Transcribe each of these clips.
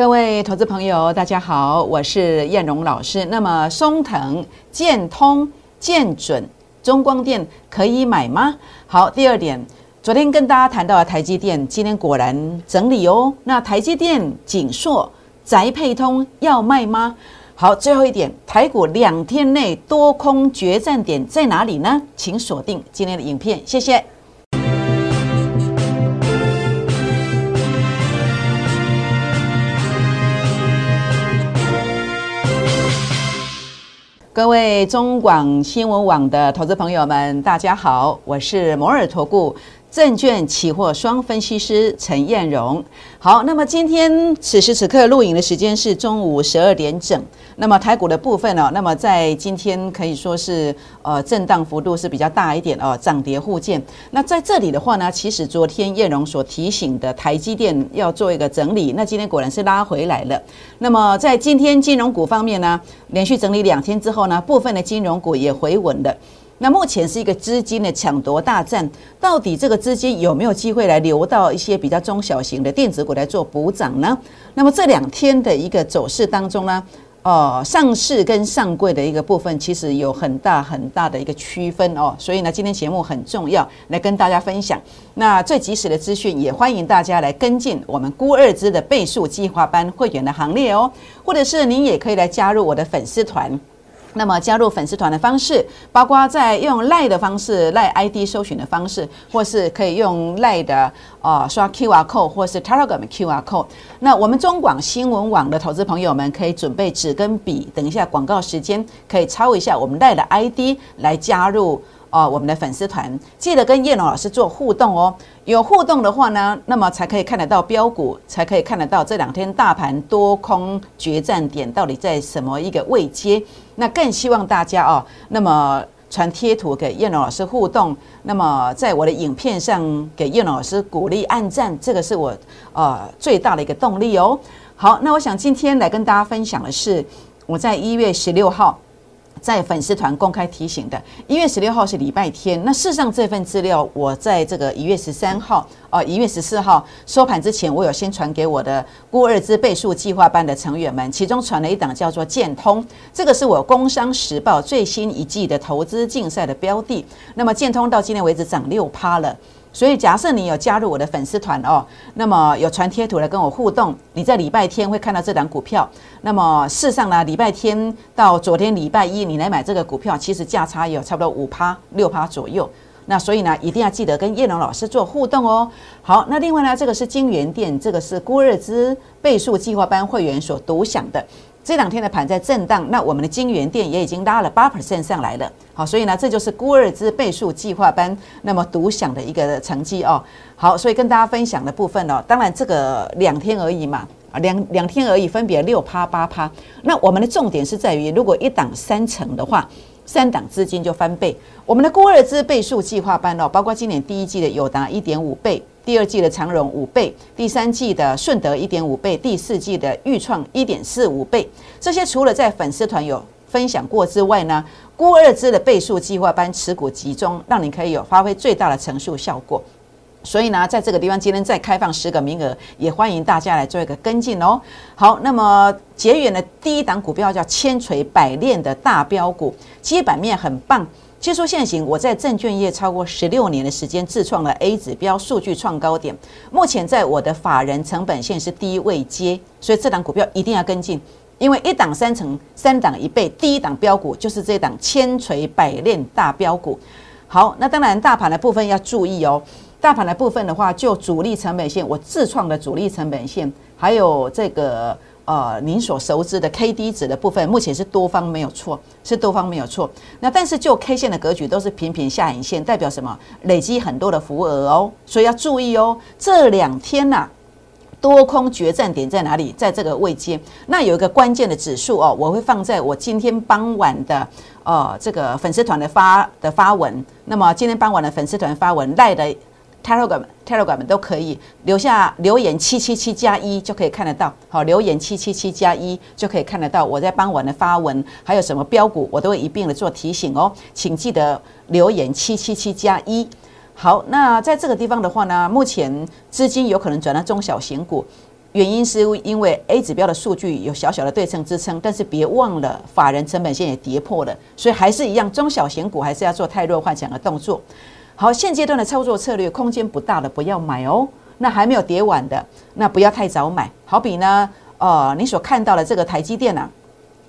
各位投资朋友，大家好，我是燕荣老师。那么，松藤、建通、建准、中光电可以买吗？好，第二点，昨天跟大家谈到了台积电，今天果然整理哦。那台积电、锦硕、宅配通要卖吗？好，最后一点，台股两天内多空决战点在哪里呢？请锁定今天的影片，谢谢。各位中广新闻网的投资朋友们，大家好，我是摩尔投顾证券期货双分析师陈燕荣。好，那么今天此时此刻录影的时间是中午十二点整。那么台股的部分呢？那么在今天可以说是呃震荡幅度是比较大一点哦，涨跌互见。那在这里的话呢，其实昨天叶荣所提醒的台积电要做一个整理，那今天果然是拉回来了。那么在今天金融股方面呢，连续整理两天之后呢，部分的金融股也回稳了。那目前是一个资金的抢夺大战，到底这个资金有没有机会来流到一些比较中小型的电子股来做补涨呢？那么这两天的一个走势当中呢？哦，上市跟上柜的一个部分，其实有很大很大的一个区分哦，所以呢，今天节目很重要，来跟大家分享。那最及时的资讯，也欢迎大家来跟进我们估二支的倍数计划班会员的行列哦，或者是您也可以来加入我的粉丝团。那么加入粉丝团的方式，包括在用赖的方式、赖 ID 搜寻的方式，或是可以用赖的哦刷 QR code，或是 Telegram QR code。那我们中广新闻网的投资朋友们，可以准备纸跟笔，等一下广告时间可以抄一下我们赖的 ID 来加入。哦，我们的粉丝团记得跟叶龙老师做互动哦。有互动的话呢，那么才可以看得到标股，才可以看得到这两天大盘多空决战点到底在什么一个位阶。那更希望大家哦，那么传贴图给燕老师互动，那么在我的影片上给燕老师鼓励按赞，这个是我呃最大的一个动力哦。好，那我想今天来跟大家分享的是我在一月十六号。在粉丝团公开提醒的，一月十六号是礼拜天。那事实上，这份资料我在这个一月十三号，哦，一月十四号收盘之前，我有先传给我的孤二之倍数计划班的成员们，其中传了一档叫做建通，这个是我工商时报最新一季的投资竞赛的标的。那么建通到今天为止涨六趴了。所以，假设你有加入我的粉丝团哦，那么有传贴图来跟我互动，你在礼拜天会看到这档股票。那么，事实上呢，礼拜天到昨天礼拜一，你来买这个股票，其实价差有差不多五趴、六趴左右。那所以呢，一定要记得跟叶龙老师做互动哦。好，那另外呢，这个是金源店，这个是郭日之倍数计划班会员所独享的。这两天的盘在震荡，那我们的金源店也已经拉了八 percent 上来了。好，所以呢，这就是孤二之倍数计划班那么独享的一个成绩哦。好，所以跟大家分享的部分哦，当然这个两天而已嘛，啊两两天而已，分别六趴八趴。那我们的重点是在于，如果一档三成的话。三档资金就翻倍，我们的郭二资倍数计划班哦，包括今年第一季的友达一点五倍，第二季的长荣五倍，第三季的顺德一点五倍，第四季的豫创一点四五倍。这些除了在粉丝团有分享过之外呢，郭二资的倍数计划班持股集中，让你可以有发挥最大的乘数效果。所以呢，在这个地方今天再开放十个名额，也欢迎大家来做一个跟进哦。好，那么结缘的第一档股票叫千锤百炼的大标股，基本面很棒，技术现行。我在证券业超过十六年的时间，自创了 A 指标数据创高点，目前在我的法人成本线是低位接，所以这档股票一定要跟进，因为一档三成，三档一倍，第一档标股就是这档千锤百炼大标股。好，那当然大盘的部分要注意哦。大盘的部分的话，就主力成本线，我自创的主力成本线，还有这个呃您所熟知的 K D 值的部分，目前是多方没有错，是多方没有错。那但是就 K 线的格局都是频频下影线，代表什么？累积很多的浮额哦，所以要注意哦。这两天呐，多空决战点在哪里？在这个位阶。那有一个关键的指数哦，我会放在我今天傍晚的呃这个粉丝团的发的发文。那么今天傍晚的粉丝团发文赖的。Telegram、Telegram 都可以留下留言七七七加一就可以看得到。好，留言七七七加一就可以看得到我在傍晚的发文，还有什么标股，我都会一并的做提醒哦。请记得留言七七七加一。好，那在这个地方的话呢，目前资金有可能转到中小型股。原因是因为 A 指标的数据有小小的对称支撑，但是别忘了法人成本线也跌破了，所以还是一样，中小型股还是要做太弱幻想的动作。好，现阶段的操作策略空间不大的不要买哦。那还没有跌完的，那不要太早买。好比呢，呃，你所看到的这个台积电啊。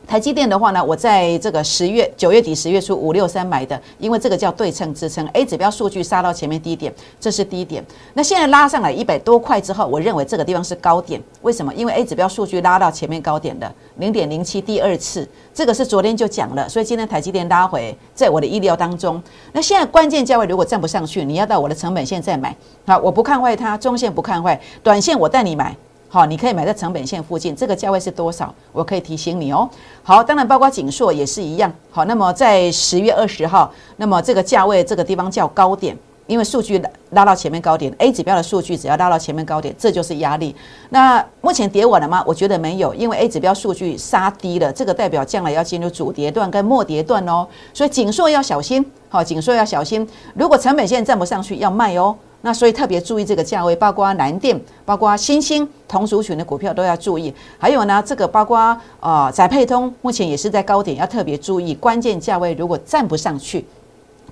台积电的话呢，我在这个十月九月底十月初五六三买的，因为这个叫对称支撑，A 指标数据杀到前面低点，这是低点。那现在拉上来一百多块之后，我认为这个地方是高点。为什么？因为 A 指标数据拉到前面高点的零点零七，第二次，这个是昨天就讲了，所以今天台积电拉回，在我的意料当中。那现在关键价位如果站不上去，你要到我的成本线再买。好，我不看坏它，中线不看坏，短线我带你买。好，你可以买在成本线附近，这个价位是多少？我可以提醒你哦。好，当然包括锦硕也是一样。好，那么在十月二十号，那么这个价位这个地方叫高点，因为数据拉到前面高点，A 指标的数据只要拉到前面高点，这就是压力。那目前跌稳了吗？我觉得没有，因为 A 指标数据杀低了，这个代表将来要进入主跌段跟末跌段哦。所以锦硕要小心，好，锦硕要小心。如果成本线站不上去，要卖哦。那所以特别注意这个价位，包括蓝电、包括新兴同族群的股票都要注意。还有呢，这个包括呃载配通，目前也是在高点，要特别注意。关键价位如果站不上去，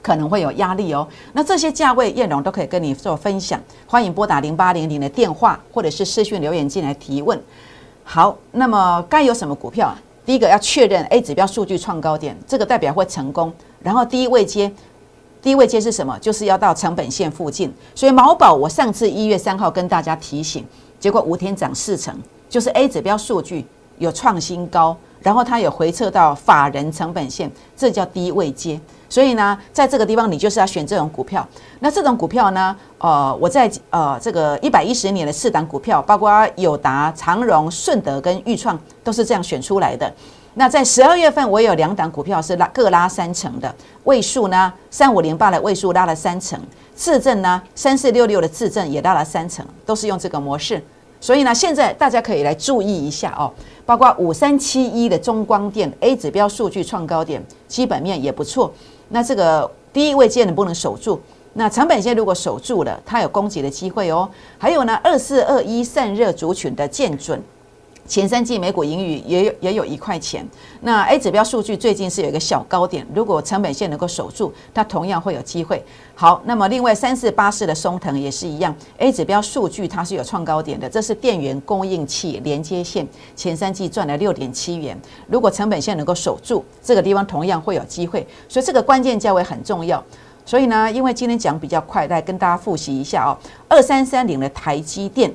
可能会有压力哦。那这些价位，燕荣都可以跟你做分享。欢迎拨打零八零零的电话，或者是私讯留言进来提问。好，那么该有什么股票？第一个要确认 A 指标数据创高点，这个代表会成功。然后第一位接。低位接是什么？就是要到成本线附近。所以毛宝，我上次一月三号跟大家提醒，结果五天涨四成，就是 A 指标数据有创新高，然后它有回撤到法人成本线，这叫低位接。所以呢，在这个地方你就是要选这种股票。那这种股票呢，呃，我在呃这个一百一十年的四档股票，包括友达、长荣、顺德跟裕创，都是这样选出来的。那在十二月份，我有两档股票是拉各拉三成的，位数呢三五零八的位数拉了三成，自证呢三四六六的自证也拉了三成，都是用这个模式。所以呢，现在大家可以来注意一下哦，包括五三七一的中光电 A 指标数据创高点，基本面也不错。那这个第一位阶能不能守住？那成本线如果守住了，它有攻击的机会哦。还有呢，二四二一散热族群的见准。前三季每股盈余也有也有一块钱，那 A 指标数据最近是有一个小高点，如果成本线能够守住，它同样会有机会。好，那么另外三四八四的松藤也是一样，A 指标数据它是有创高点的，这是电源供应器连接线，前三季赚了六点七元，如果成本线能够守住，这个地方同样会有机会，所以这个关键价位很重要。所以呢，因为今天讲比较快，来跟大家复习一下哦，二三三零的台积电。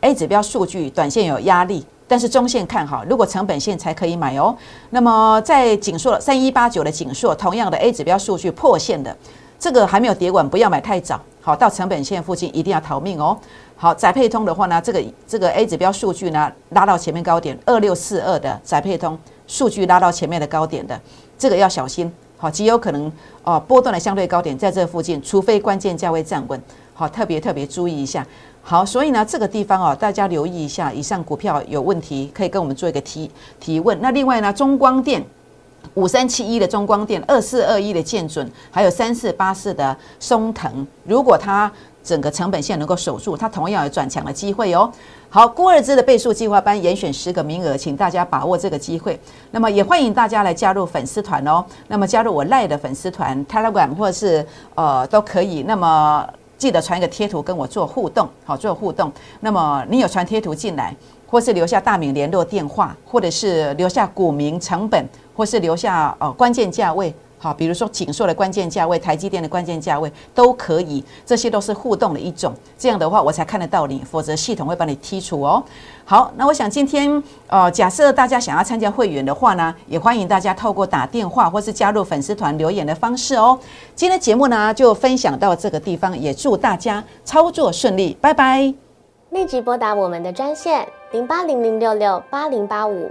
A 指标数据短线有压力，但是中线看好，如果成本线才可以买哦。那么在锦硕三一八九的锦硕，同样的 A 指标数据破线的，这个还没有跌稳，不要买太早。好，到成本线附近一定要逃命哦。好，载配通的话呢，这个这个 A 指标数据呢拉到前面高点二六四二的载配通数据拉到前面的高点的，这个要小心。好，极有可能哦波段的相对高点在这附近，除非关键价位站稳。好，特别特别注意一下。好，所以呢，这个地方哦，大家留意一下，以上股票有问题可以跟我们做一个提提问。那另外呢，中光电五三七一的中光电，二四二一的建准，还有三四八四的松藤，如果它整个成本线能够守住，它同样有转强的机会哦。好，郭二之的倍数计划班严选十个名额，请大家把握这个机会。那么也欢迎大家来加入粉丝团哦。那么加入我赖的粉丝团 Telegram 或者是呃都可以。那么记得传一个贴图跟我做互动，好做互动。那么你有传贴图进来，或是留下大名、联络电话，或者是留下股民、成本，或是留下呃关键价位。好，比如说锦硕的关键价位、台积电的关键价位都可以，这些都是互动的一种。这样的话，我才看得到你，否则系统会把你剔除哦。好，那我想今天呃，假设大家想要参加会员的话呢，也欢迎大家透过打电话或是加入粉丝团留言的方式哦。今天节目呢就分享到这个地方，也祝大家操作顺利，拜拜。立即拨打我们的专线零八零零六六八零八五。